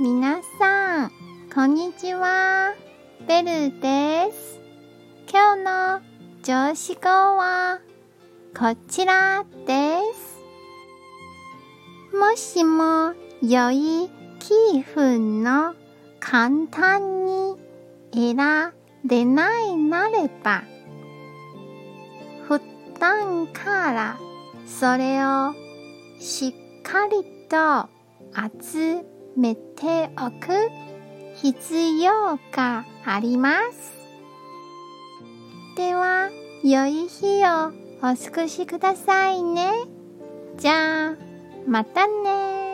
皆さん、こんにちは。ベルです。今日の上司語はこちらです。もしも良い気分の簡単に得られないなれば、普段からそれをしっかりと集めておく必要があります。では、良い日をお過ごしくださいね。じゃあ、またね